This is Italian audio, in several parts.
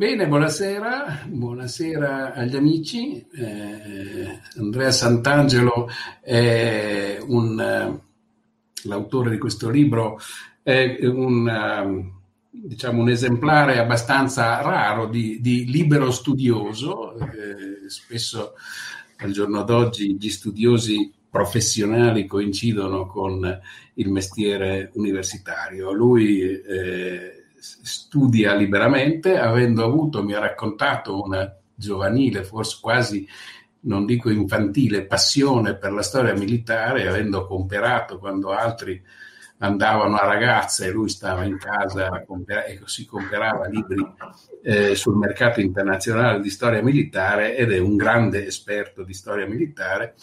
Bene, buonasera, buonasera agli amici. Eh, Andrea Sant'Angelo è un, eh, l'autore di questo libro, è un, eh, diciamo, un esemplare abbastanza raro di, di libero studioso. Eh, spesso al giorno d'oggi gli studiosi professionali coincidono con il mestiere universitario. Lui eh, studia liberamente, avendo avuto, mi ha raccontato, una giovanile, forse quasi, non dico infantile, passione per la storia militare, avendo comperato quando altri andavano a ragazze e lui stava in casa e si comperava libri eh, sul mercato internazionale di storia militare ed è un grande esperto di storia militare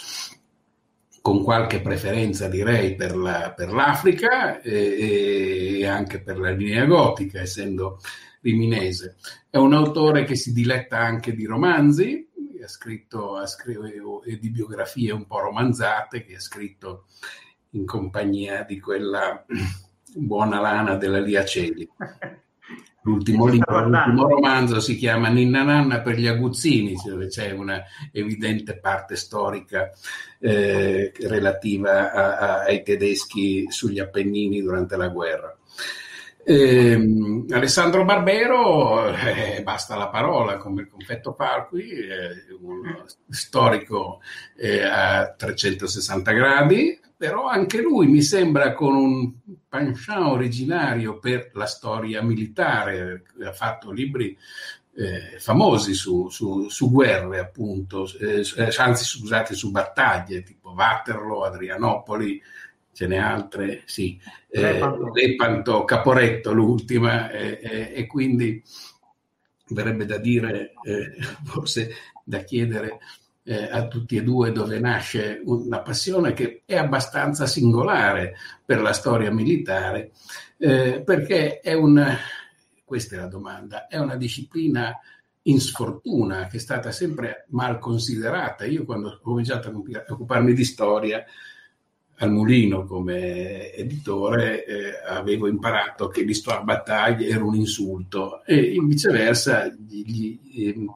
con qualche preferenza direi per, la, per l'Africa e, e, anche per la linea gotica, essendo riminese. È un autore che si diletta anche di romanzi, ha scritto, ha scritto e di biografie un po' romanzate, che ha scritto in compagnia di quella buona lana della Lia Celi. L'ultimo libro, l'ultimo romanzo si chiama Ninna Nanna per gli aguzzini, dove c'è una evidente parte storica eh, relativa a, a, ai tedeschi sugli Appennini durante la guerra. Eh, Alessandro Barbero, eh, basta la parola come il confetto Parqui, eh, un storico eh, a 360 gradi, però anche lui mi sembra con un penchant originario per la storia militare, ha fatto libri eh, famosi su, su, su, guerre, appunto, eh, anzi scusate, su battaglie, tipo Waterloo, Adrianopoli, ce n'è altre, sì, eh, Lepanto, Caporetto l'ultima, e quindi verrebbe da dire, eh, forse da chiedere eh, a tutti e due dove nasce una passione che è abbastanza singolare per la storia militare, eh, perché è una, questa è la domanda, è una disciplina in sfortuna che è stata sempre mal considerata. Io quando ho cominciato a occuparmi di storia al Mulino come editore eh, avevo imparato che l'histoire battaglie era un insulto e viceversa gli, gli, ehm,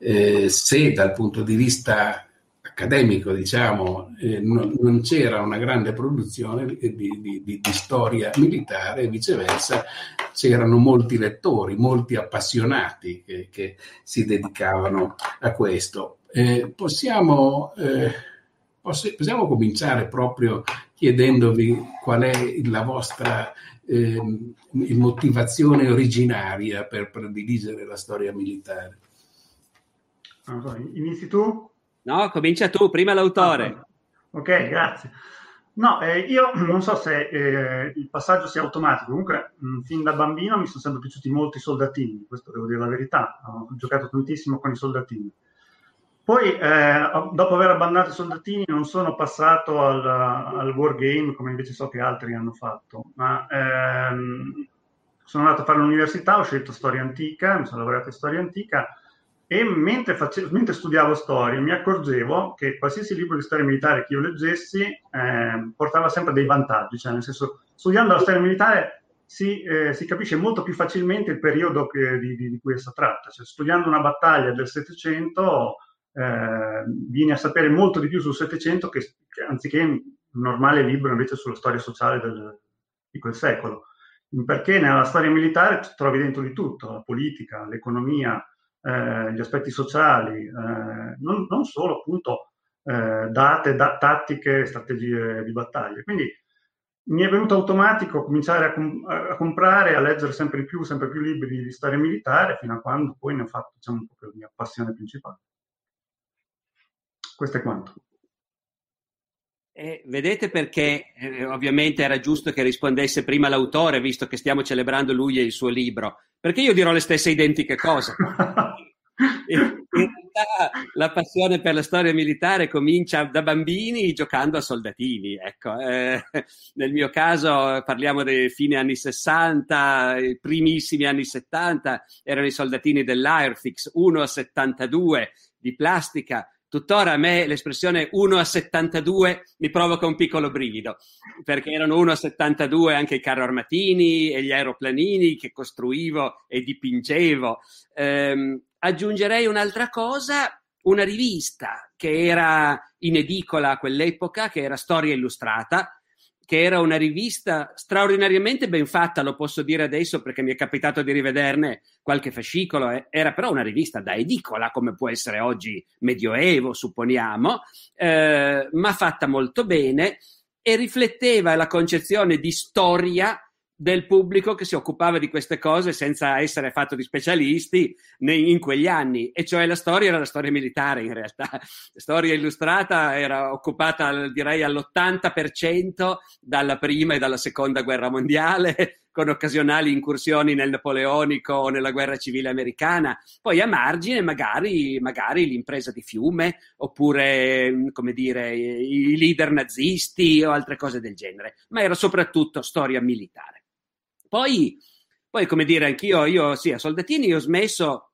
eh, se dal punto di vista accademico, diciamo, eh, non, non, c'era una grande produzione di, di, di, di, storia militare e viceversa c'erano molti lettori, molti appassionati che, che si dedicavano a questo. Eh, possiamo, eh, poss- possiamo cominciare proprio chiedendovi qual è la vostra ehm, motivazione originaria per prediligere la storia militare. So, inizi tu? No, comincia tu, prima l'autore. Ah, ok, grazie. No, eh, io non so se eh, il passaggio sia automatico, comunque mh, fin da bambino mi sono sempre piaciuti molto i soldatini, questo devo dire la verità, ho giocato tantissimo con i soldatini. Poi, eh, dopo aver abbandonato i soldatini, non sono passato al, al wargame, come invece so che altri hanno fatto, ma ehm, sono andato a fare l'università, ho scelto storia antica, mi sono laureato in storia antica e mentre, face- mentre, studiavo storia mi accorgevo che qualsiasi libro di storia militare che io leggessi eh, portava sempre dei vantaggi, cioè nel senso studiando la storia militare si, eh, si capisce molto più facilmente il periodo che, di, di, di, cui essa tratta, cioè, studiando una battaglia del Settecento eh, vieni a sapere molto di più sul Settecento che, che, anziché un normale libro invece sulla storia sociale del, di quel secolo, perché nella storia militare trovi dentro di tutto, la politica, l'economia, eh, gli aspetti sociali, eh, non, non, solo appunto eh, date, da, tattiche, strategie di battaglia. Quindi mi è venuto automatico cominciare a, com- a, comprare, a leggere sempre di più, sempre più libri di storia militare, fino a quando poi ne ho fatto diciamo, un la mia passione principale. Questo è quanto. Eh, vedete perché eh, ovviamente era giusto che rispondesse prima l'autore, visto che stiamo celebrando lui e il suo libro, perché io dirò le stesse identiche cose. In realtà la passione per la storia militare comincia da bambini giocando a soldatini. Ecco. Eh, nel mio caso parliamo dei fine anni 60, i primissimi anni 70, erano i soldatini dell'Airfix 1 a 72 di plastica Tuttora a me l'espressione 1 a 72 mi provoca un piccolo brivido, perché erano 1 a 72 anche i carro armatini e gli aeroplanini che costruivo e dipingevo. Eh, aggiungerei un'altra cosa, una rivista che era in edicola a quell'epoca, che era Storia Illustrata, che era una rivista straordinariamente ben fatta, lo posso dire adesso perché mi è capitato di rivederne qualche fascicolo, eh. era però una rivista da edicola, come può essere oggi Medioevo, supponiamo, eh, ma fatta molto bene e rifletteva la concezione di storia del pubblico che si occupava di queste cose senza essere fatto di specialisti in quegli anni, e cioè la storia era la storia militare in realtà. La storia illustrata era occupata direi all'80% dalla prima e dalla seconda guerra mondiale, con occasionali incursioni nel napoleonico o nella guerra civile americana, poi a margine magari, magari l'impresa di fiume oppure come dire, i leader nazisti o altre cose del genere, ma era soprattutto storia militare. Poi, poi come dire, anch'io, io sì, a soldatini ho smesso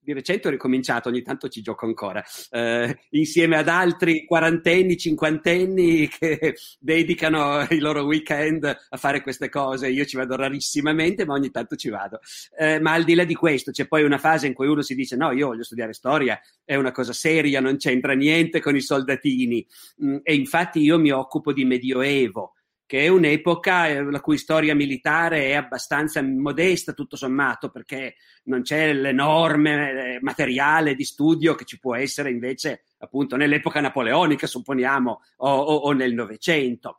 di recente ho ricominciato, ogni tanto ci gioco ancora, eh, insieme ad altri quarantenni, cinquantenni che dedicano i loro weekend a fare queste cose. Io ci vado rarissimamente, ma ogni tanto ci vado. Eh, ma al di là di questo, c'è poi una fase in cui uno si dice: No, io voglio studiare storia, è una cosa seria, non c'entra niente con i soldatini. Mm, e infatti io mi occupo di medioevo che è un'epoca eh, la cui storia militare è abbastanza modesta, tutto sommato, perché non c'è l'enorme eh, materiale di studio che ci può essere invece appunto nell'epoca napoleonica, supponiamo, o, o, o nel Novecento.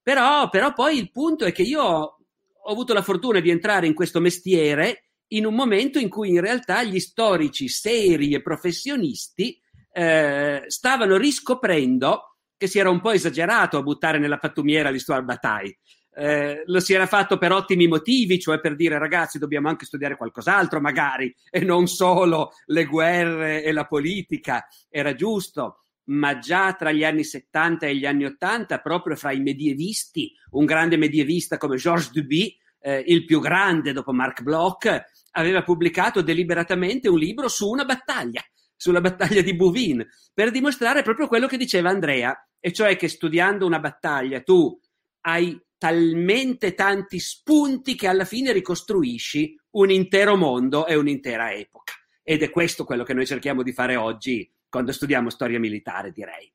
Però, però poi il punto è che io ho avuto la fortuna di entrare in questo mestiere in un momento in cui in realtà gli storici seri e professionisti eh, stavano riscoprendo che si era un po' esagerato a buttare nella pattumiera l'histoire bataille. Eh, lo si era fatto per ottimi motivi, cioè per dire ragazzi dobbiamo anche studiare qualcos'altro magari e non solo le guerre e la politica, era giusto, ma già tra gli anni 70 e gli anni 80, proprio fra i medievisti, un grande medievista come Georges Duby, eh, il più grande dopo Marc Bloch, aveva pubblicato deliberatamente un libro su una battaglia sulla battaglia di Bouvines, per dimostrare proprio quello che diceva Andrea, e cioè che studiando una battaglia tu hai talmente tanti spunti che alla fine ricostruisci un intero mondo e un'intera epoca. Ed è questo quello che noi cerchiamo di fare oggi quando studiamo storia militare, direi.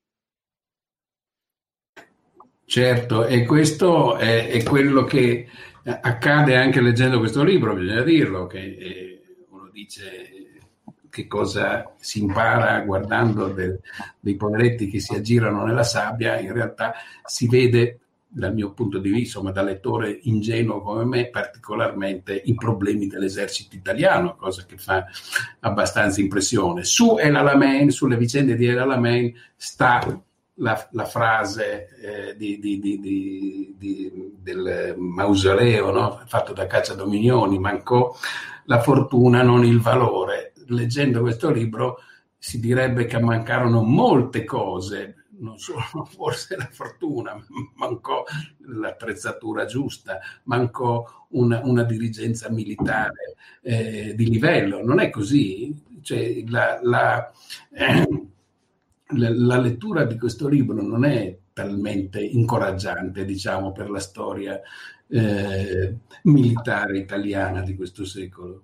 Certo, e questo è, è quello che accade anche leggendo questo libro, bisogna dirlo, che eh, uno dice che cosa si impara guardando de, dei poveretti che si aggirano nella sabbia, in realtà si vede dal mio punto di vista, ma da lettore ingenuo come me, particolarmente i problemi dell'esercito italiano, cosa che fa abbastanza impressione. Su El Alamein, sulle vicende di El Alamein, sta la, la frase eh, di, di, di, del mausoleo no? fatto da Caccia Dominioni, mancò la fortuna, non il valore leggendo questo libro si direbbe che mancarono molte cose, non solo forse la fortuna, mancò l'attrezzatura giusta, mancò una, una dirigenza militare eh, di livello. Non è così? Cioè, la, la, eh, la, lettura di questo libro non è talmente incoraggiante, diciamo, per la storia eh, militare italiana di questo secolo.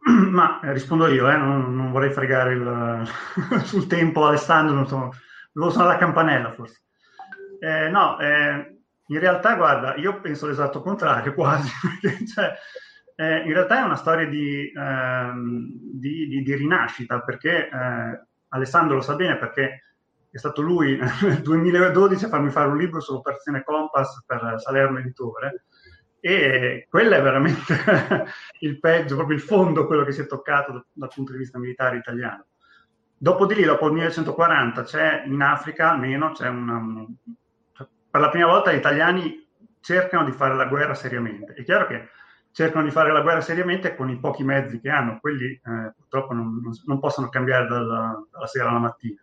Ma eh, rispondo io, eh, non, non, vorrei fregare il, sul tempo Alessandro, non so, devo suonare la campanella forse. Eh, no, eh, in realtà guarda, io penso l'esatto contrario quasi, cioè, eh, in realtà è una storia di, ehm, di, di, di rinascita, perché eh, Alessandro lo sa bene, perché è stato lui nel 2012 a farmi fare un libro sull'operazione Compass per Salerno Editore e quello è veramente il peggio, proprio il fondo, quello che si è toccato dal, punto di vista militare italiano. Dopo di lì, dopo il 1940, c'è in Africa almeno, c'è una, cioè, per la prima volta gli italiani cercano di fare la guerra seriamente. È chiaro che cercano di fare la guerra seriamente con i pochi mezzi che hanno, quelli eh, purtroppo non, non, possono cambiare dalla, dalla, sera alla mattina.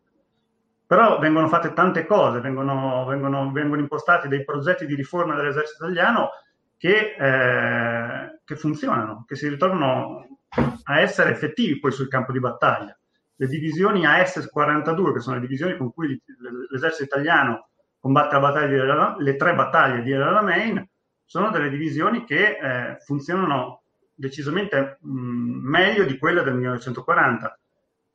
Però vengono fatte tante cose, vengono, vengono, vengono impostati dei progetti di riforma dell'esercito italiano che, eh, che funzionano, che si ritornano a essere effettivi poi sul campo di battaglia le divisioni AS-42, che sono le divisioni con cui l'esercito italiano combatte la battaglia di, le tre battaglie di Alamein, sono delle divisioni che eh, funzionano decisamente mh, meglio di quelle del 1940.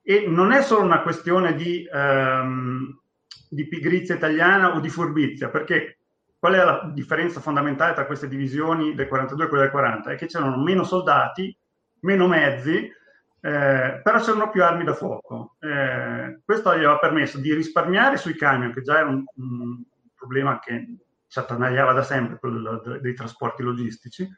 E non è solo una questione di, ehm, di pigrizia italiana o di furbizia, perché qual è la differenza fondamentale tra queste divisioni del 42 e quelle del 40? È che c'erano meno soldati, meno mezzi, eh, però c'erano più armi da fuoco. Eh, questo gli aveva permesso di risparmiare sui camion, che già era un, un problema che ci attanagliava da sempre, quello dei trasporti logistici,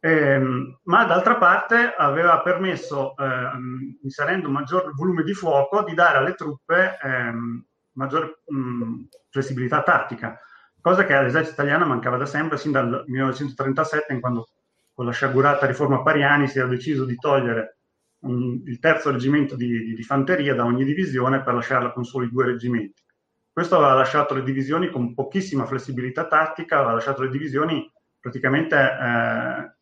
eh, ma d'altra parte aveva permesso, ehm, inserendo maggior volume di fuoco, di dare alle truppe ehm, maggiore mh, flessibilità tattica, cosa che all'esercito italiano mancava da sempre, sin dal 1937, in quando con la sciagurata riforma Pariani si era deciso di togliere un, il terzo reggimento di, di, fanteria da ogni divisione per lasciarla con soli due reggimenti. Questo aveva lasciato le divisioni con pochissima flessibilità tattica, aveva lasciato le divisioni praticamente eh,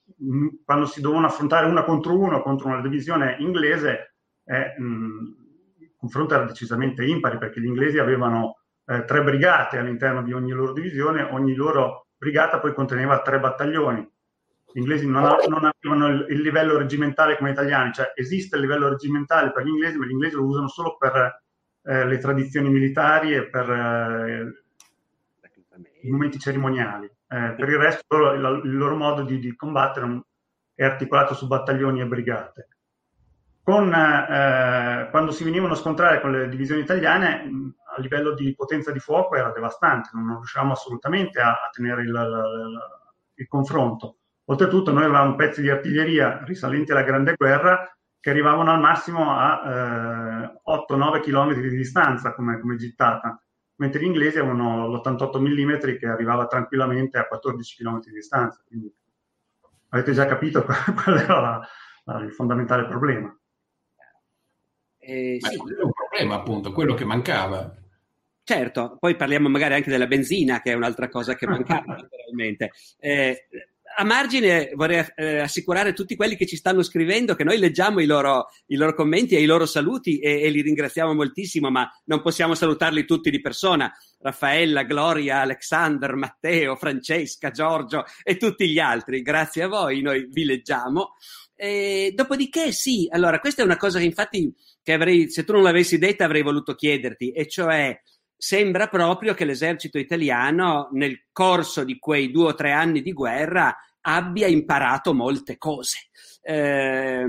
quando si dovevano affrontare una contro uno contro una divisione inglese, eh, mh, il confronto era decisamente impari perché gli inglesi avevano eh, tre brigate all'interno di ogni loro divisione, ogni loro brigata poi conteneva tre battaglioni gli inglesi non, non avevano il, il, livello reggimentale come gli italiani, cioè esiste il livello reggimentale per gli inglesi, ma gli inglesi lo usano solo per eh, le tradizioni militari e per eh, i momenti cerimoniali. Eh, per il resto loro, il, il, loro modo di, di, combattere è articolato su battaglioni e brigate. Con, eh, quando si venivano a scontrare con le divisioni italiane, a livello di potenza di fuoco era devastante, non riuscivamo assolutamente a, a tenere il, il, il confronto Oltretutto noi avevamo pezzi di artiglieria risalenti alla Grande Guerra che arrivavano al massimo a eh, 8-9 km di distanza come, come, gittata, mentre gli inglesi avevano l'88 mm che arrivava tranquillamente a 14 km di distanza. Quindi avete già capito qual era la, la, il fondamentale problema. Eh, sì. è un problema appunto, quello che mancava. Certo, poi parliamo magari anche della benzina, che è un'altra cosa che mancava naturalmente. Eh, a margine vorrei eh, assicurare tutti quelli che ci stanno scrivendo che noi leggiamo i loro, i loro commenti e i loro saluti e, e, li ringraziamo moltissimo, ma non possiamo salutarli tutti di persona. Raffaella, Gloria, Alexander, Matteo, Francesca, Giorgio e tutti gli altri. Grazie a voi, noi vi leggiamo. E, dopodiché, sì, allora, questa è una cosa che infatti, che avrei, se tu non l'avessi detta, avrei voluto chiederti, e cioè sembra proprio che l'esercito italiano nel corso di quei due o tre anni di guerra abbia imparato molte cose. Eh,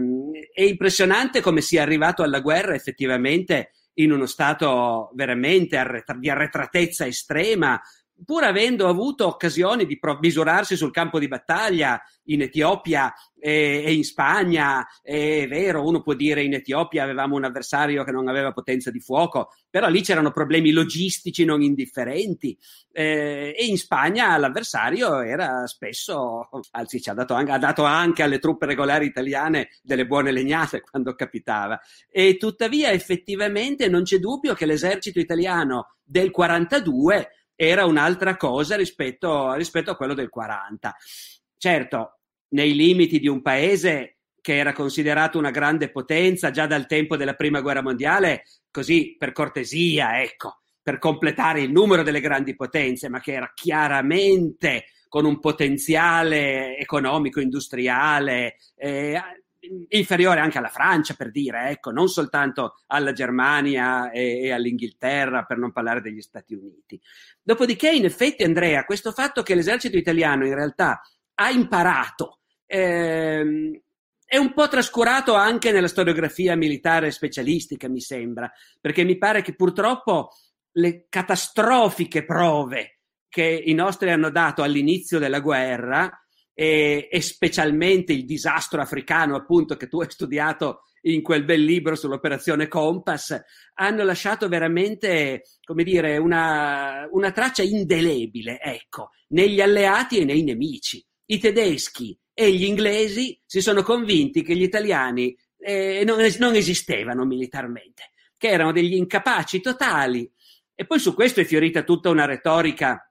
è impressionante come sia arrivato alla guerra effettivamente in uno stato veramente arretra- di arretratezza estrema, pur avendo avuto occasioni di misurarsi sul campo di battaglia in Etiopia e, e, in Spagna, è vero, uno può dire in Etiopia avevamo un avversario che non aveva potenza di fuoco, però lì c'erano problemi logistici non indifferenti eh, e in Spagna l'avversario era spesso, anzi ci ha dato, anche, ha dato anche alle truppe regolari italiane delle buone legnate quando capitava. E tuttavia effettivamente non c'è dubbio che l'esercito italiano del 42 era un'altra cosa rispetto, rispetto a quello del 40. Certo, nei limiti di un paese che era considerato una grande potenza già dal tempo della prima guerra mondiale, così per cortesia, ecco, per completare il numero delle grandi potenze, ma che era chiaramente con un potenziale economico, industriale, eh, inferiore anche alla Francia, per dire, ecco, non soltanto alla Germania e, e, all'Inghilterra, per non parlare degli Stati Uniti. Dopodiché, in effetti, Andrea, questo fatto che l'esercito italiano in realtà ha imparato ehm, è un po' trascurato anche nella storiografia militare specialistica, mi sembra, perché mi pare che purtroppo le catastrofiche prove che i nostri hanno dato all'inizio della guerra e, e, specialmente il disastro africano, appunto, che tu hai studiato in quel bel libro sull'operazione Compass, hanno lasciato veramente, come dire, una, una traccia indelebile, ecco, negli alleati e nei nemici. I tedeschi e gli inglesi si sono convinti che gli italiani eh, non, non esistevano militarmente, che erano degli incapaci totali. E poi su questo è fiorita tutta una retorica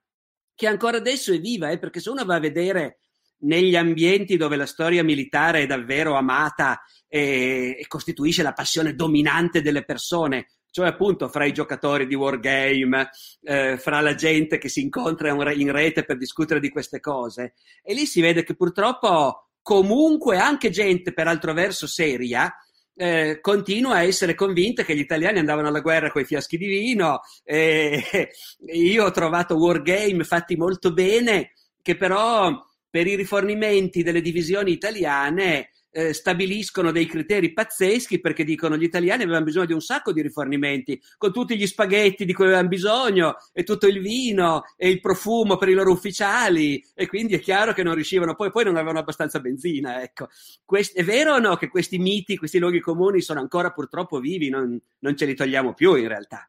che ancora adesso è viva, eh, perché se uno va a vedere negli ambienti dove la storia militare è davvero amata e, e, costituisce la passione dominante delle persone, cioè appunto fra i giocatori di wargame, eh, fra la gente che si incontra in rete per discutere di queste cose. E lì si vede che purtroppo comunque anche gente per altro verso seria eh, continua a essere convinta che gli italiani andavano alla guerra con i fiaschi di vino. Eh, io ho trovato wargame fatti molto bene, che però per i rifornimenti delle divisioni italiane eh, stabiliscono dei criteri pazzeschi perché dicono gli italiani avevano bisogno di un sacco di rifornimenti, con tutti gli spaghetti di cui avevano bisogno e tutto il vino e il profumo per i loro ufficiali e quindi è chiaro che non riuscivano, poi, poi non avevano abbastanza benzina. Ecco. Quest- è vero o no che questi miti, questi luoghi comuni sono ancora purtroppo vivi, non, non ce li togliamo più in realtà?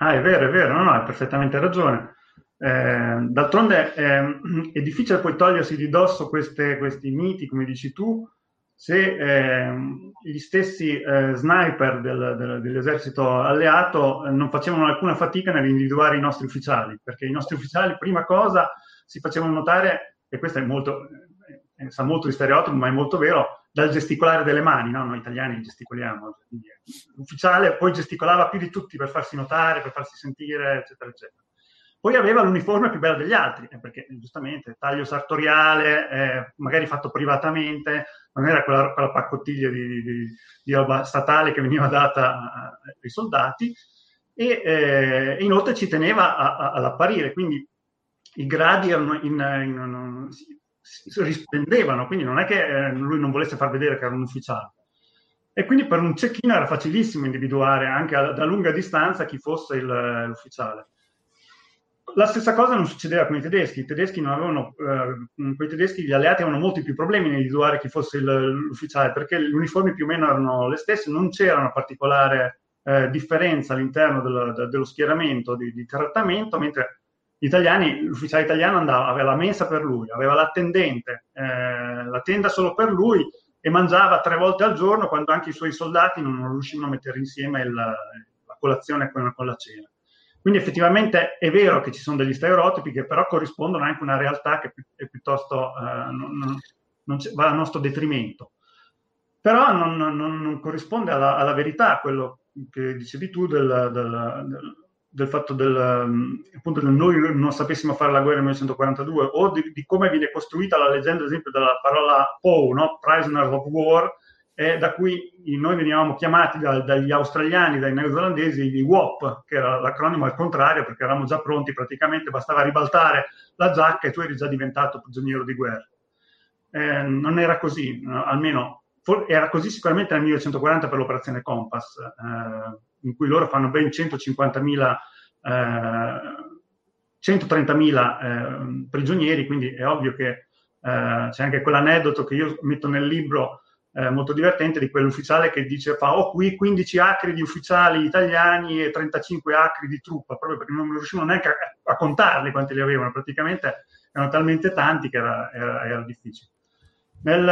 Ah, è vero, è vero, no, no, hai perfettamente ragione. Eh, d'altronde eh, è difficile poi togliersi di dosso queste, questi miti, come dici tu, se eh, gli stessi eh, sniper del, del, dell'esercito alleato eh, non facevano alcuna fatica nell'individuare i nostri ufficiali, perché i nostri ufficiali, prima cosa, si facevano notare, e questo è molto, eh, sa molto di stereotipo, ma è molto vero, dal gesticolare delle mani, no? noi italiani gesticoliamo, l'ufficiale poi gesticolava più di tutti per farsi notare, per farsi sentire, eccetera, eccetera. Poi aveva l'uniforme più bello degli altri, eh, perché giustamente taglio sartoriale, eh, magari fatto privatamente, non era quella, quella paccottiglia di, di, di, roba statale che veniva data ai soldati, e eh, inoltre ci teneva a, a, ad apparire, quindi i gradi erano in, in, in, si risplendevano, quindi non è che eh, lui non volesse far vedere che era un ufficiale. E quindi per un cecchino era facilissimo individuare anche a, da lunga distanza chi fosse il, l'ufficiale. La stessa cosa non succedeva con i tedeschi. I tedeschi non avevano, eh, con i tedeschi gli alleati avevano molti più problemi nell'individuare chi fosse il, l'ufficiale, perché le uniformi più o meno erano le stesse, non c'era una particolare eh, differenza all'interno del, dello schieramento di, di, trattamento, mentre gli italiani, l'ufficiale italiano andava, aveva la mensa per lui, aveva l'attendente, eh, la tenda solo per lui e mangiava tre volte al giorno quando anche i suoi soldati non, non riuscivano a mettere insieme il, la colazione con, con la cena. Quindi effettivamente è vero che ci sono degli stereotipi che però corrispondono anche a una realtà che è piuttosto eh, non, non va a nostro detrimento. Però non, non corrisponde alla, alla, verità quello che dicevi tu del, del, del, del fatto del, appunto, che noi non sapessimo fare la guerra nel 1942 o di, di, come viene costruita la leggenda, ad esempio, della parola POW, no? Prisoner of War, eh, da cui noi venivamo chiamati da, dagli australiani, dai neozelandesi, i WOP, che era l'acronimo al contrario, perché eravamo già pronti, praticamente bastava ribaltare la giacca e tu eri già diventato prigioniero di guerra. Eh, non era così, no? almeno era così sicuramente nel 1940 per l'operazione Compass, eh, in cui loro fanno ben 150.000 130.000 eh, prigionieri, quindi è ovvio che eh, c'è anche quell'aneddoto che io metto nel libro eh, molto divertente di quell'ufficiale che dice fa ho qui 15 acri di ufficiali italiani e 35 acri di truppa, proprio perché non riuscivano neanche a, a contarli quanti li avevano, praticamente erano talmente tanti che era, era, era difficile. Nel,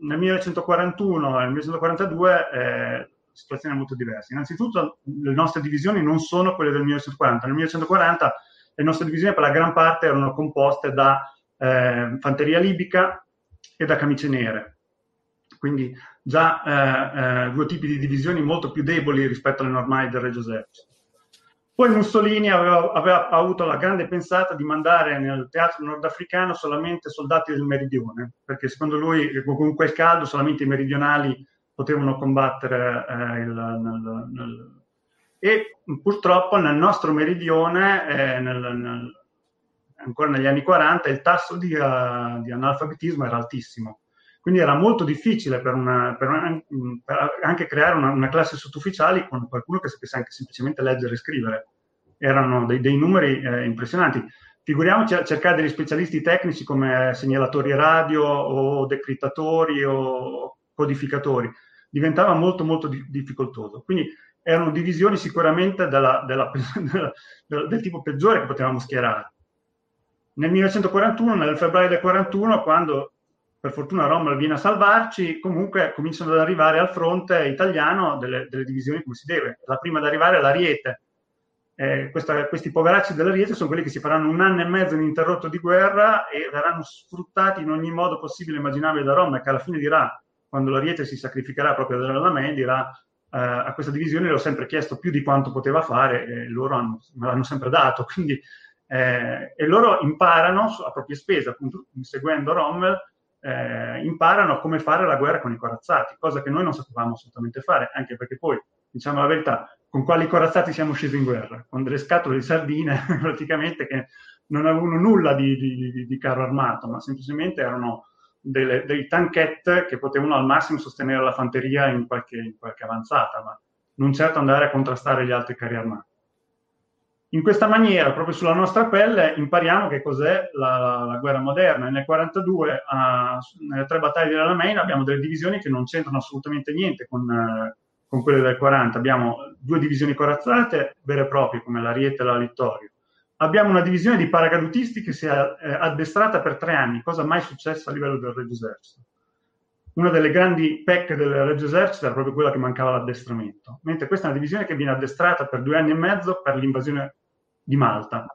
nel, 1941 e nel 1942 eh, situazione molto diversa. Innanzitutto le nostre divisioni non sono quelle del 1940. Nel 1940 le nostre divisioni per la gran parte erano composte da eh, fanteria libica e da camicie nere quindi già eh, eh, due tipi di divisioni molto più deboli rispetto alle normali del Regio Esercito. Poi Mussolini aveva, aveva, avuto la grande pensata di mandare nel teatro nordafricano solamente soldati del meridione, perché secondo lui con quel caldo solamente i meridionali potevano combattere eh, il, nel, nel... e purtroppo nel nostro meridione, eh, nel, ancora negli anni 40, il tasso di, uh, di analfabetismo era altissimo Quindi era molto difficile per, una, per, una, per anche creare una, una, classe sottufficiali con qualcuno che sapesse anche semplicemente leggere e scrivere. Erano dei, dei numeri eh, impressionanti. Figuriamoci a cercare degli specialisti tecnici come segnalatori radio o decrittatori o codificatori. Diventava molto molto di, difficoltoso. Quindi erano divisioni sicuramente della, della, della, del tipo peggiore che potevamo schierare. Nel 1941, nel febbraio del 41, quando per fortuna Rommel viene a salvarci, comunque cominciano ad arrivare al fronte italiano delle, delle divisioni come si deve. La prima ad arrivare è l'Ariete. Eh, questa, questi poveracci dell'Ariete sono quelli che si faranno un anno e mezzo ininterrotto di guerra e verranno sfruttati in ogni modo possibile e immaginabile da Rommel, che alla fine dirà, quando l'Ariete si sacrificherà proprio dalla me, dirà eh, a questa divisione l'ho sempre chiesto più di quanto poteva fare e loro hanno, me l'hanno sempre dato. Quindi, eh, e loro imparano a proprie spese, appunto, seguendo Rommel, eh, imparano come fare la guerra con i corazzati, cosa che noi non sapevamo assolutamente fare, anche perché poi, diciamo la verità, con quali corazzati siamo scesi in guerra? Con delle scatole di sardine praticamente che non avevano nulla di, di, di carro armato, ma semplicemente erano delle, dei tanchette che potevano al massimo sostenere la fanteria in qualche, in qualche avanzata, ma non certo andare a contrastare gli altri carri armati. In questa maniera, proprio sulla nostra pelle, impariamo che cos'è la, la guerra moderna. Nel 42, a, nelle tre battaglie della Main, abbiamo delle divisioni che non c'entrano assolutamente niente con, eh, con quelle del 40. Abbiamo due divisioni corazzate vere e proprie, come l'Ariete e la Littorio. Abbiamo una divisione di paracadutisti che si è eh, addestrata per tre anni, cosa mai successa a livello del Regio Esercito. Una delle grandi pecche del Regio Esercito era proprio quella che mancava l'addestramento, mentre questa è una divisione che viene addestrata per due anni e mezzo per l'invasione di Malta,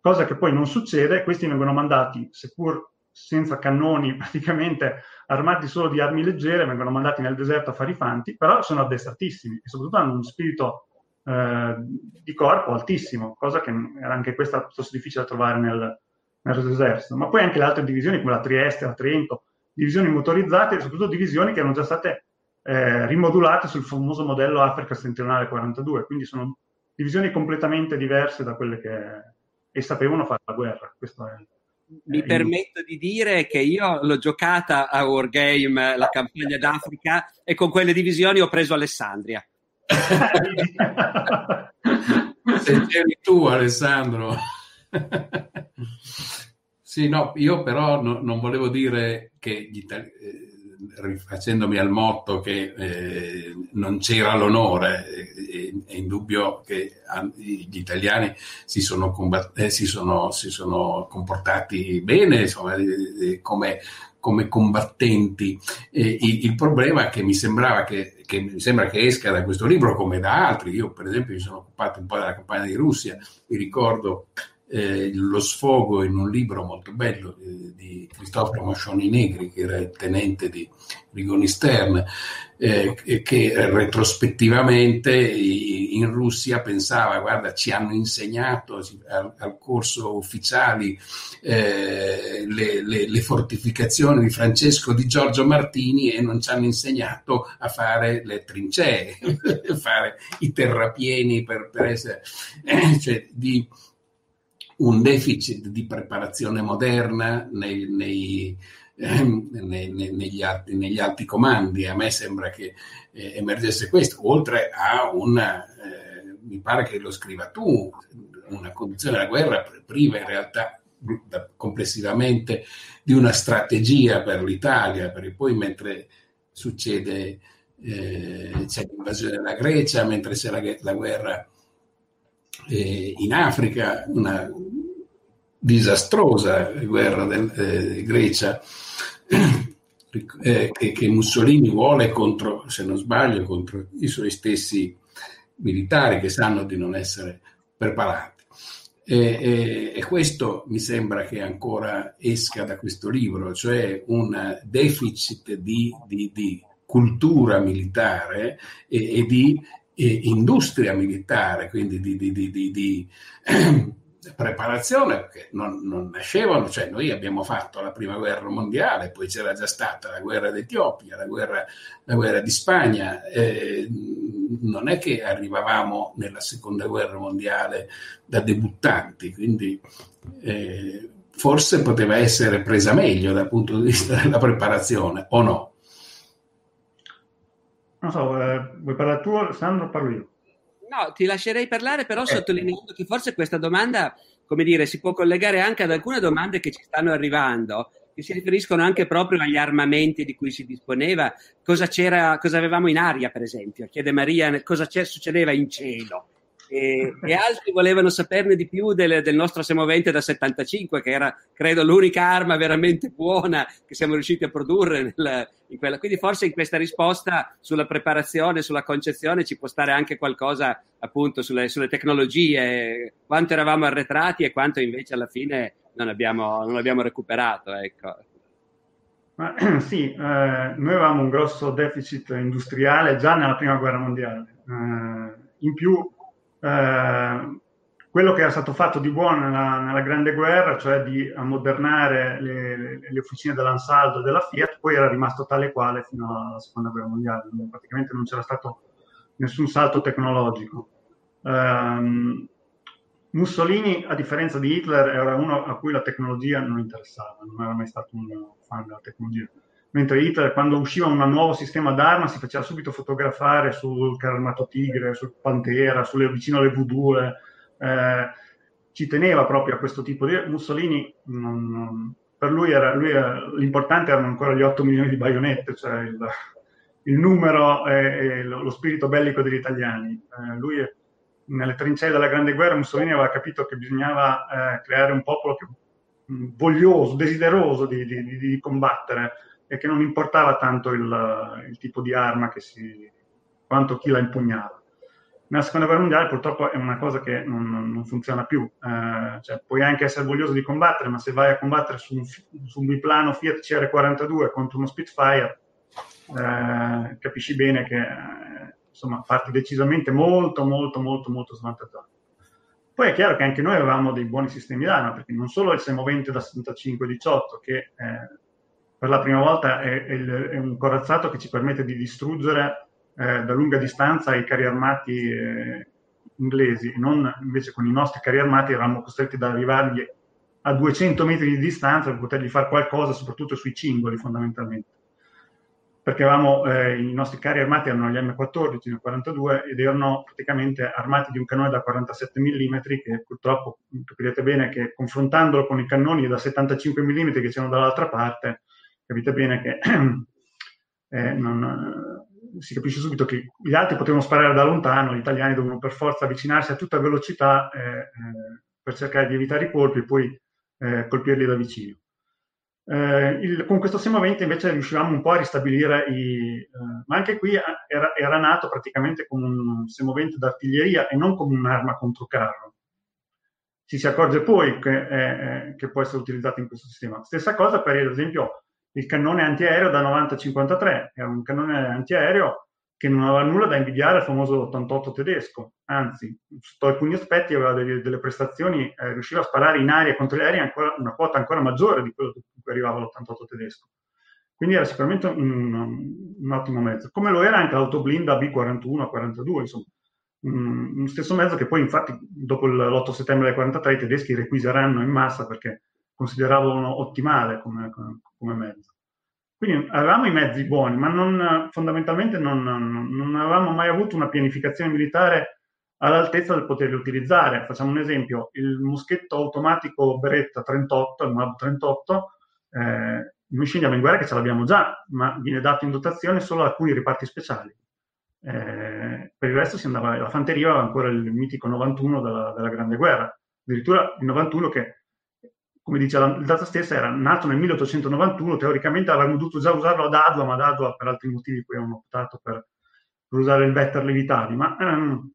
cosa che poi non succede, questi vengono mandati, seppur senza cannoni, praticamente armati solo di armi leggere, vengono mandati nel deserto a fare i fanti, però sono addestratissimi e soprattutto hanno uno spirito eh, di corpo altissimo, cosa che era anche questa piuttosto difficile da trovare nel, nel esercito. Ma poi anche le altre divisioni, come la Trieste, la Trento, divisioni motorizzate soprattutto divisioni che erano già state eh, rimodulate sul famoso modello Africa Settentrionale 42, quindi sono divisioni completamente diverse da quelle che e sapevano fare la guerra. Questo è, Mi permetto di dire che io l'ho giocata a Wargame, la campagna d'Africa, e con quelle divisioni ho preso Alessandria. Se c'eri tu, Alessandro. sì, no, io però no, non volevo dire che gli italiani eh, rifacendomi al motto che eh, non c'era l'onore, è, è indubbio che gli italiani si sono, combatt- eh, si sono, si sono comportati bene, insomma, eh, come, come combattenti. Il, il, problema che mi sembrava che, che, mi sembra che esca da questo libro come da altri. Io, per esempio, mi sono occupato un po' della campagna di Russia, mi ricordo eh, lo sfogo in un libro molto bello eh, di Cristoforo Moscioni Negri, che era il tenente di Rigoni Stern, eh, che retrospettivamente in Russia pensava, guarda, ci hanno insegnato al, al corso ufficiali eh, le, le, le, fortificazioni di Francesco di Giorgio Martini e non ci hanno insegnato a fare le trincee, fare i terrapieni per, per essere... cioè, di, un deficit di preparazione moderna nei, nei, eh, nei, negli, alti, negli, alti, comandi. A me sembra che eh, emergesse questo, oltre a una, eh, mi pare che lo scriva tu, una condizione della guerra priva in realtà complessivamente di una strategia per l'Italia, perché poi mentre succede, eh, c'è l'invasione della Grecia, mentre c'è la, la guerra eh, in Africa, una disastrosa guerra del, eh, Grecia eh, che, che, Mussolini vuole contro, se non sbaglio, contro i suoi stessi militari che sanno di non essere preparati. E, e, e, questo mi sembra che ancora esca da questo libro, cioè un deficit di, di, di cultura militare e, e di industria militare, quindi di, di preparazione perché non, non, nascevano, cioè noi abbiamo fatto la prima guerra mondiale, poi c'era già stata la guerra d'Etiopia, la guerra, la guerra di Spagna, eh, non è che arrivavamo nella seconda guerra mondiale da debuttanti, quindi eh, forse poteva essere presa meglio dal punto di vista della preparazione, o no? Non so, eh, vuoi parlare tu, Sandro, parlo io? No, ti lascerei parlare, però eh. sottolineando che forse questa domanda, come dire, si può collegare anche ad alcune domande che ci stanno arrivando, che si riferiscono anche proprio agli armamenti di cui si disponeva. Cosa, c'era, cosa avevamo in aria, per esempio? Chiede Maria, cosa succedeva in cielo? E, e, altri volevano saperne di più del, del, nostro semovente da 75, che era, credo, l'unica arma veramente buona che siamo riusciti a produrre nel, in quella. Quindi forse in questa risposta sulla preparazione, sulla concezione ci può stare anche qualcosa appunto sulle, sulle tecnologie, quanto eravamo arretrati e quanto invece alla fine non abbiamo, non abbiamo recuperato. Ecco. Ma, sì, eh, noi avevamo un grosso deficit industriale già nella prima guerra mondiale. Eh, in più eh, quello che era stato fatto di buono nella, nella Grande Guerra, cioè di ammodernare le, le, officine dell'Ansaldo e della Fiat, poi era rimasto tale quale fino alla Seconda Guerra Mondiale. Praticamente non c'era stato nessun salto tecnologico. Um, Mussolini, a differenza di Hitler, era uno a cui la tecnologia non interessava, non era mai stato un fan della tecnologia mentre Hitler quando usciva un nuovo sistema d'arma si faceva subito fotografare sul carro Tigre, sul Pantera, sulle, vicino alle V2, eh, ci teneva proprio a questo tipo di... Mussolini, non, per lui, era, lui era, l'importante erano ancora gli 8 milioni di baionette, cioè il, il numero e, e, lo spirito bellico degli italiani. Eh, lui nelle trincee della Grande Guerra Mussolini aveva capito che bisognava eh, creare un popolo più voglioso, desideroso di, di, di combattere e che non importava tanto il, il tipo di arma si, quanto chi la impugnava. Nella seconda guerra mondiale purtroppo è una cosa che non, non funziona più, eh, cioè, puoi anche essere voglioso di combattere, ma se vai a combattere su un, su un biplano Fiat CR42 contro uno Spitfire, eh, capisci bene che eh, insomma parti decisamente molto molto molto molto svantaggiato. Poi è chiaro che anche noi avevamo dei buoni sistemi d'arma, perché non solo il semovente da 75-18 che eh, per la prima volta è, è, è un corazzato che ci permette di distruggere eh, da lunga distanza i carri armati eh, inglesi, non invece con i nostri carri armati eravamo costretti ad arrivargli a 200 metri di distanza per potergli fare qualcosa, soprattutto sui cingoli fondamentalmente. Perché avevamo, eh, i nostri carri armati erano gli M14 nel 42 ed erano praticamente armati di un cannone da 47 mm che purtroppo capirete bene che confrontandolo con i cannoni da 75 mm che c'erano dall'altra parte capite bene che eh, non, si capisce subito che gli altri potevano sparare da lontano, gli italiani dovevano per forza avvicinarsi a tutta velocità eh, eh, per cercare di evitare i colpi e poi eh, colpirli da vicino. Eh, il, con questo semovente invece riuscivamo un po' a ristabilire i... Eh, ma anche qui era, era, nato praticamente come un semovente d'artiglieria e non come un'arma contro carro. Ci si accorge poi che, che può essere utilizzato in questo sistema. Stessa cosa per esempio il cannone antiaereo da 90-53, è un cannone antiaereo che non aveva nulla da invidiare al famoso 88 tedesco, anzi, sotto alcuni aspetti aveva delle, delle prestazioni, eh, riusciva a sparare in aria contro gli aerei ancora, una quota ancora maggiore di quello di cui arrivava l'88 tedesco. Quindi era sicuramente un, un, ottimo mezzo, come lo era anche l'autoblinda B41-42, insomma, un, un stesso mezzo che poi infatti dopo l'8 settembre del 43 i tedeschi requiseranno in massa perché consideravano ottimale come, come, mezzo. Quindi avevamo i mezzi buoni, ma non, fondamentalmente non, non, non, avevamo mai avuto una pianificazione militare all'altezza del poterli utilizzare. Facciamo un esempio, il moschetto automatico Beretta 38, il MAB 38, eh, noi scendiamo in guerra che ce l'abbiamo già, ma viene dato in dotazione solo a alcuni riparti speciali. Eh, per il resto si andava, la fanteria aveva ancora il mitico 91 della, della Grande Guerra, addirittura il 91 che come dice la data stessa, era nato nel 1891, teoricamente avremmo dovuto già usarlo ad Adua, ma ad Adua per altri motivi poi hanno optato per, per usare il Vetter Levitati. Ma ehm,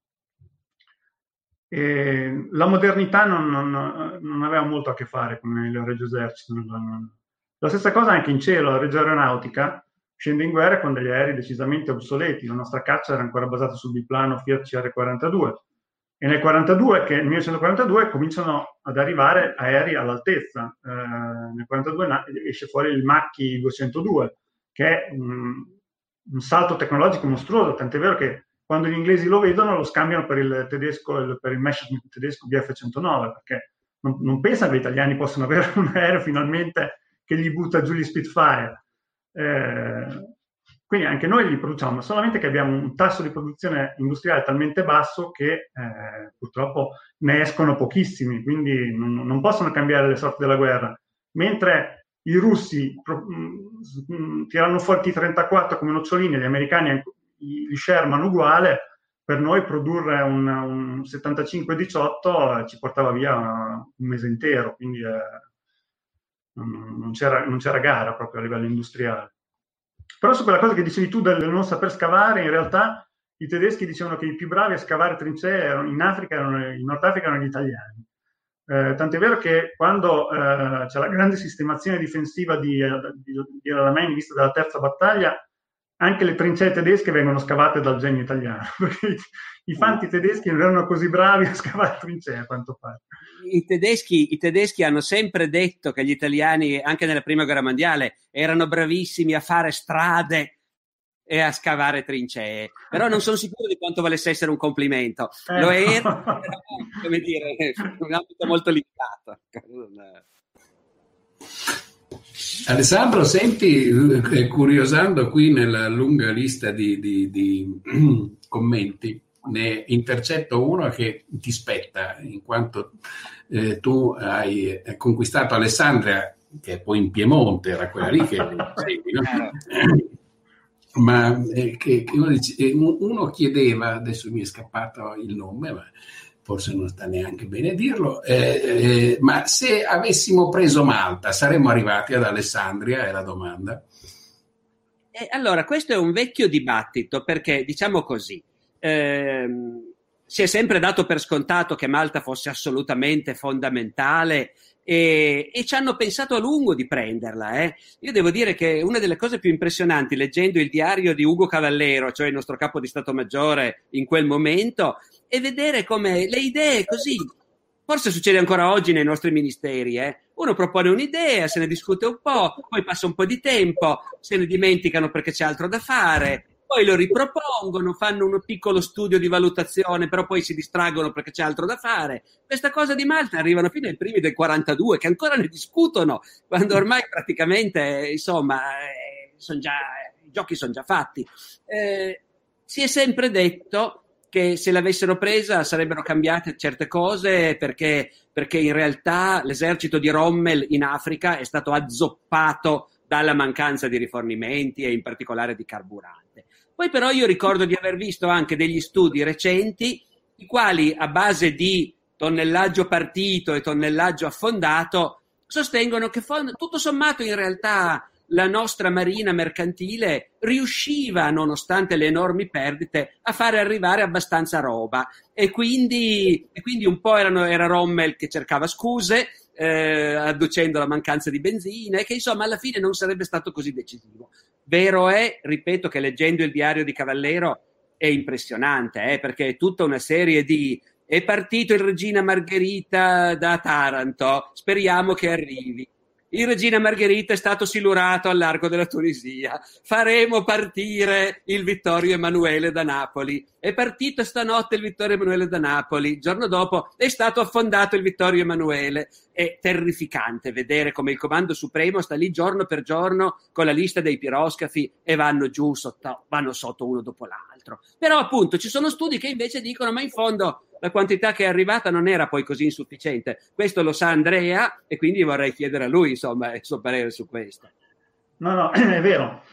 eh, la modernità non, non, non, aveva molto a che fare con il Regio Esercito. La stessa cosa anche in cielo, la Reggio Aeronautica scende in guerra con degli aerei decisamente obsoleti. La nostra caccia era ancora basata sul biplano Fiat CR-42 e nel 42, che, 1942 cominciano ad arrivare aerei all'altezza. Eh, nel 42 esce fuori il Macchi 202, che è un, un salto tecnologico mostruoso, tant'è vero che quando gli inglesi lo vedono lo scambiano per il tedesco, per il Messerschmitt tedesco BF-109, perché non, non pensano che gli italiani possano avere un aereo finalmente che gli butta giù gli Spitfire. Eh, quindi anche noi li produciamo, solamente che abbiamo un tasso di produzione industriale talmente basso che eh, purtroppo ne escono pochissimi, quindi non, non, possono cambiare le sorti della guerra. Mentre i russi pro, mh, mh, tirano fuori i 34 come nocciolini, gli americani gli Sherman uguale, per noi produrre un, un 75-18 ci portava via un mese intero, quindi eh, non, c'era, non c'era gara proprio a livello industriale. Però su quella cosa che dicevi tu del non saper scavare, in realtà i tedeschi dicevano che i più bravi a scavare trincee erano, in Africa, erano, in Nord Africa erano gli italiani. Eh, tant'è vero che quando eh, c'è la grande sistemazione difensiva di, di, di Alamein vista dalla terza battaglia, anche le trincee tedesche vengono scavate dal genio italiano, perché i fanti tedeschi non erano così bravi a scavare trincee a quanto pare. I tedeschi, I tedeschi, hanno sempre detto che gli italiani, anche nella prima guerra mondiale, erano bravissimi a fare strade e a scavare trincee, però non sono sicuro di quanto valesse essere un complimento. Eh. Lo era, però, come dire, un ambito molto limitato. Alessandro, senti, eh, curiosando qui nella lunga lista di, di, di commenti, ne intercetto uno che ti spetta, in quanto eh, tu hai conquistato Alessandria, che poi in Piemonte, era quella lì che segui, no? ma eh, che, che uno, dice, eh, uno, chiedeva, adesso mi è scappato il nome, ma forse non sta neanche bene dirlo, eh, eh, ma se avessimo preso Malta saremmo arrivati ad Alessandria, è la domanda. Eh, allora, questo è un vecchio dibattito perché, diciamo così, ehm, si è sempre dato per scontato che Malta fosse assolutamente fondamentale e, e, ci hanno pensato a lungo di prenderla. Eh. Io devo dire che una delle cose più impressionanti leggendo il diario di Ugo Cavallero, cioè il nostro capo di Stato Maggiore in quel momento, è vedere come le idee così. Forse succede ancora oggi nei nostri ministeri, eh? Uno propone un'idea, se ne discute un po', poi passa un po' di tempo, se ne dimenticano perché c'è altro da fare, poi lo ripropongono, fanno un piccolo studio di valutazione, però poi si distraggono perché c'è altro da fare. Questa cosa di Malta arrivano fino ai primi del 42, che ancora ne discutono, quando ormai praticamente, insomma, eh, già, i giochi sono già fatti. Eh, si è sempre detto che se l'avessero presa sarebbero cambiate certe cose perché, perché in realtà l'esercito di Rommel in Africa è stato azzoppato dalla mancanza di rifornimenti e in particolare di carburante. Poi però io ricordo di aver visto anche degli studi recenti, i quali a base di tonnellaggio partito e tonnellaggio affondato sostengono che tutto sommato in realtà la nostra marina mercantile riusciva, nonostante le enormi perdite, a fare arrivare abbastanza roba. E quindi, e quindi un po' erano, era Rommel che cercava scuse, eh, adducendo la mancanza di benzina, e che insomma alla fine non sarebbe stato così decisivo. Vero è, ripeto, che leggendo il diario di Cavallero è impressionante, eh, perché è tutta una serie di. È partito il Regina Margherita da Taranto, speriamo che arrivi. Il Regina Margherita è stato silurato al largo della Tunisia. Faremo partire il Vittorio Emanuele da Napoli. È partito stanotte il Vittorio Emanuele da Napoli. Il giorno dopo è stato affondato il Vittorio Emanuele. È terrificante vedere come il Comando Supremo sta lì giorno per giorno con la lista dei piroscafi e vanno giù sotto, vanno sotto uno dopo l'altro. Però appunto ci sono studi che invece dicono ma in fondo la quantità che è arrivata non era poi così insufficiente. Questo lo sa Andrea e quindi vorrei chiedere a lui insomma, il suo parere su questo. No, no, è vero.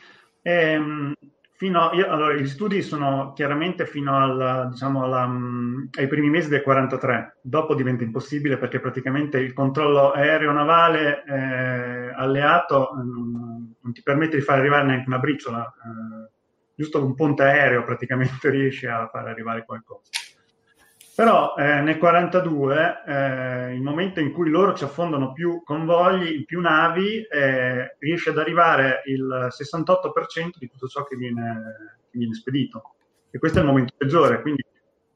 Ehm, fino, io, allora, gli studi sono chiaramente fino al, diciamo, alla, mm, ai primi mesi del 43, dopo diventa impossibile perché praticamente il controllo aereo-navale eh, alleato non, non, ti permette di far arrivare neanche una briciola, eh, giusto un ponte aereo praticamente riesce a far arrivare qualcosa. Però eh, nel 42, eh, il momento in cui loro ci affondano più convogli, più navi, eh, riesce ad arrivare il 68% di tutto ciò che viene, che viene, spedito. E questo è il momento peggiore. Quindi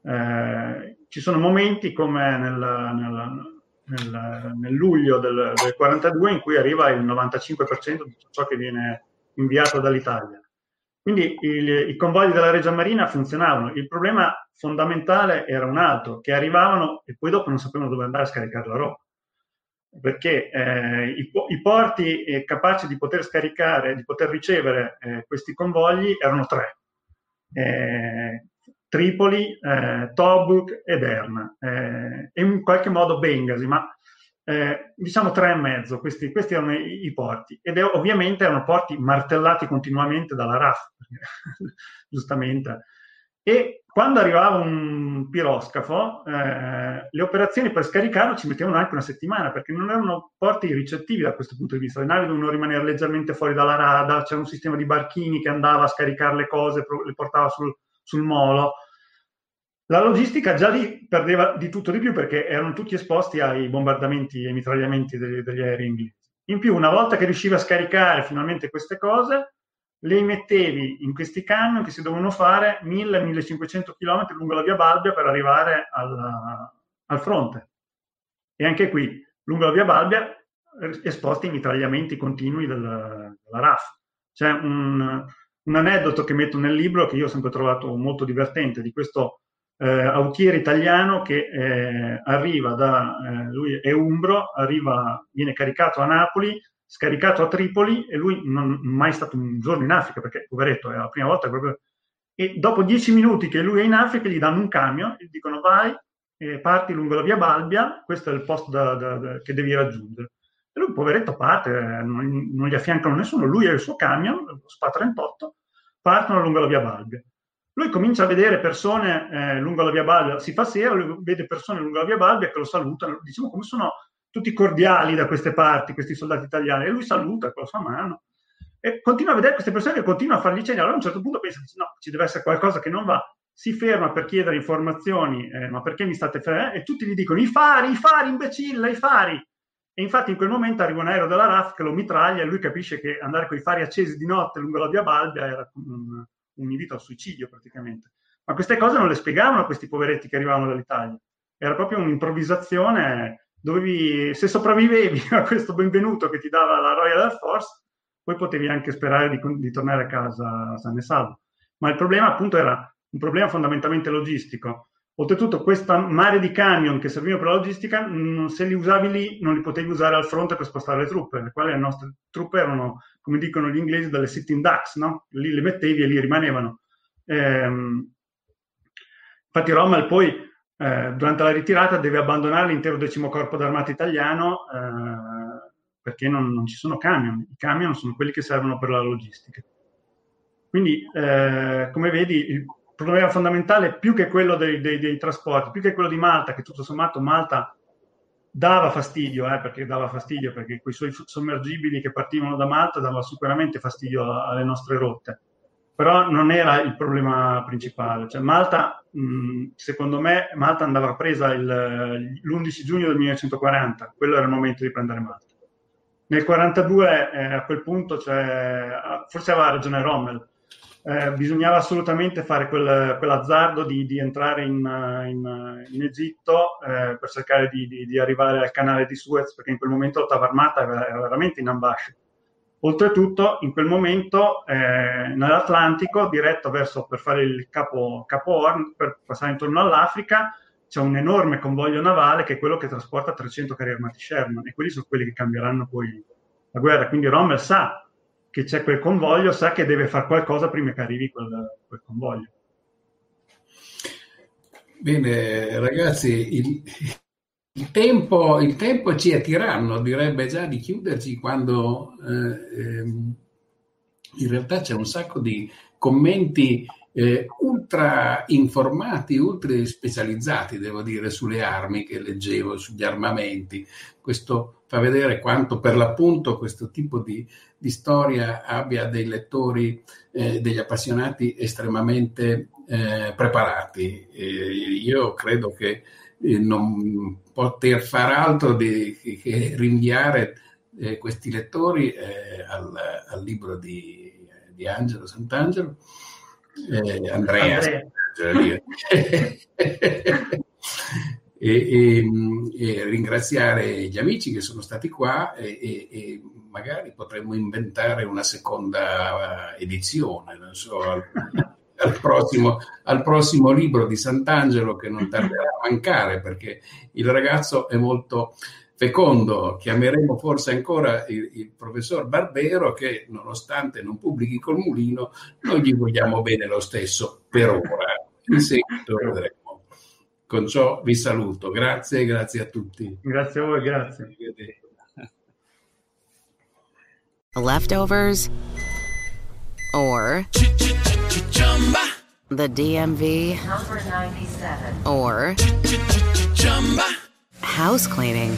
eh, ci sono momenti come nel, nel, nel, nel luglio del, del 42 in cui arriva il 95% di tutto ciò che viene inviato dall'Italia. Quindi il, i convogli della Regia Marina funzionavano. Il problema fondamentale era un altro, che arrivavano e poi dopo non sapevano dove andare a scaricare la roba. perché eh, i, i, porti eh, capaci di poter scaricare, di poter ricevere eh, questi convogli erano tre. Eh, Tripoli, eh, Tobruk ed Erna, e in qualche modo Bengasi, ma eh, diciamo tre e mezzo, questi, questi erano i, i, porti ed è, ovviamente erano porti martellati continuamente dalla RAF, giustamente. E quando arrivava un piroscafo, eh, le operazioni per scaricarlo ci mettevano anche una settimana perché non erano porti ricettivi da questo punto di vista. Le navi dovevano rimanere leggermente fuori dalla rada, c'era un sistema di barchini che andava a scaricare le cose, le portava sul, sul molo la logistica già lì perdeva di tutto di più perché erano tutti esposti ai bombardamenti e ai mitragliamenti degli, degli aerei inglesi. In più, una volta che riusciva a scaricare finalmente queste cose, le mettevi in questi camion che si dovevano fare 1000-1500 km lungo la via Balbia per arrivare al, al fronte. E anche qui, lungo la via Balbia, esposti ai mitragliamenti continui del, della RAF. C'è un, un aneddoto che metto nel libro che io ho sempre trovato molto divertente di questo eh, autiere italiano che eh, arriva da, eh, lui è umbro, arriva, viene caricato a Napoli, scaricato a Tripoli e lui non è mai stato un giorno in Africa perché poveretto è la prima volta proprio... E dopo dieci minuti che lui è in Africa gli danno un camion e gli dicono vai, eh, parti lungo la via Balbia, questo è il posto da, da, da, che devi raggiungere. E lui, poveretto, parte, eh, non, non, gli affiancano nessuno, lui ha il suo camion, lo SPA 38, partono lungo la via Balbia. Lui comincia a vedere persone eh, lungo la via Balbia, si fa sera, lui vede persone lungo la via Balbia che lo salutano, diciamo come sono tutti cordiali da queste parti, questi soldati italiani, e lui saluta con la sua mano e continua a vedere queste persone che continuano a fargli cenni. Allora a un certo punto pensa, no, ci deve essere qualcosa che non va, si ferma per chiedere informazioni, eh, ma perché mi state fermando? E tutti gli dicono, i fari, i fari, imbecille, i fari! E infatti in quel momento arriva un aereo della RAF che lo mitraglia e lui capisce che andare con i fari accesi di notte lungo la via Balbia era un, un invito al suicidio praticamente. Ma queste cose non le spiegavano a questi poveretti che arrivavano dall'Italia. Era proprio un'improvvisazione, dovevi, se sopravvivevi a questo benvenuto che ti dava la Royal Air Force, poi potevi anche sperare di, di tornare a casa sano e salvo. Ma il problema appunto era un problema fondamentalmente logistico. Oltretutto, questo mare di camion che servivano per la logistica, se li usavi lì, non li potevi usare al fronte per spostare le truppe, le quali le nostre truppe erano, come dicono gli inglesi, delle sitting ducks, no? Lì le mettevi e lì rimanevano. Ehm, infatti Rommel poi, eh, durante la ritirata, deve abbandonare l'intero decimo corpo d'armata italiano eh, perché non, non, ci sono camion. I camion sono quelli che servono per la logistica. Quindi, eh, come vedi, il problema fondamentale più che quello dei, dei, dei, trasporti, più che quello di Malta, che tutto sommato Malta dava fastidio, eh, perché dava fastidio, perché quei suoi sommergibili che partivano da Malta davano sicuramente fastidio alle nostre rotte. Però non era il problema principale. Cioè, Malta, mh, secondo me, Malta andava presa il, l'11 giugno del 1940, quello era il momento di prendere Malta. Nel 1942, eh, a quel punto, cioè, forse aveva ragione Rommel, eh, bisognava assolutamente fare quel, quell'azzardo di, di entrare in, in, in Egitto eh, per cercare di, di, di, arrivare al canale di Suez, perché in quel momento l'ottava armata era, era veramente in ambasce. Oltretutto, in quel momento, eh, nell'Atlantico, diretto verso per fare il capo, capo Horn, per passare intorno all'Africa, c'è un enorme convoglio navale che è quello che trasporta 300 carri armati Sherman, e quelli sono quelli che cambieranno poi la guerra. Quindi Rommel sa che c'è quel convoglio sa che deve fare qualcosa prima che arrivi quel, quel convoglio. Bene, ragazzi, il, il, tempo, il, tempo, ci è tiranno, direbbe già di chiuderci quando eh, ehm, in realtà c'è un sacco di commenti eh, ultra informati, ultra specializzati, devo dire, sulle armi che leggevo, sugli armamenti. Questo fa vedere quanto per l'appunto questo tipo di, di storia abbia dei lettori, eh, degli appassionati estremamente eh, preparati. io credo che eh, non poter far altro di, che rinviare eh, questi lettori eh, al, al, libro di, di Angelo Sant'Angelo, eh, Andrea. Andrea. e, e, e, ringraziare gli amici che sono stati qua e, e magari potremmo inventare una seconda edizione, non so, al, al, prossimo, al prossimo libro di Sant'Angelo che non tarderà a mancare perché il ragazzo è molto fecondo chiameremo forse ancora il, il, professor Barbero che nonostante non pubblichi col mulino, noi gli vogliamo bene lo stesso per ora. In seguito vedremo. Con ciò vi saluto. Grazie, grazie a tutti. Grazie a voi, grazie. Leftovers or the DMV or house cleaning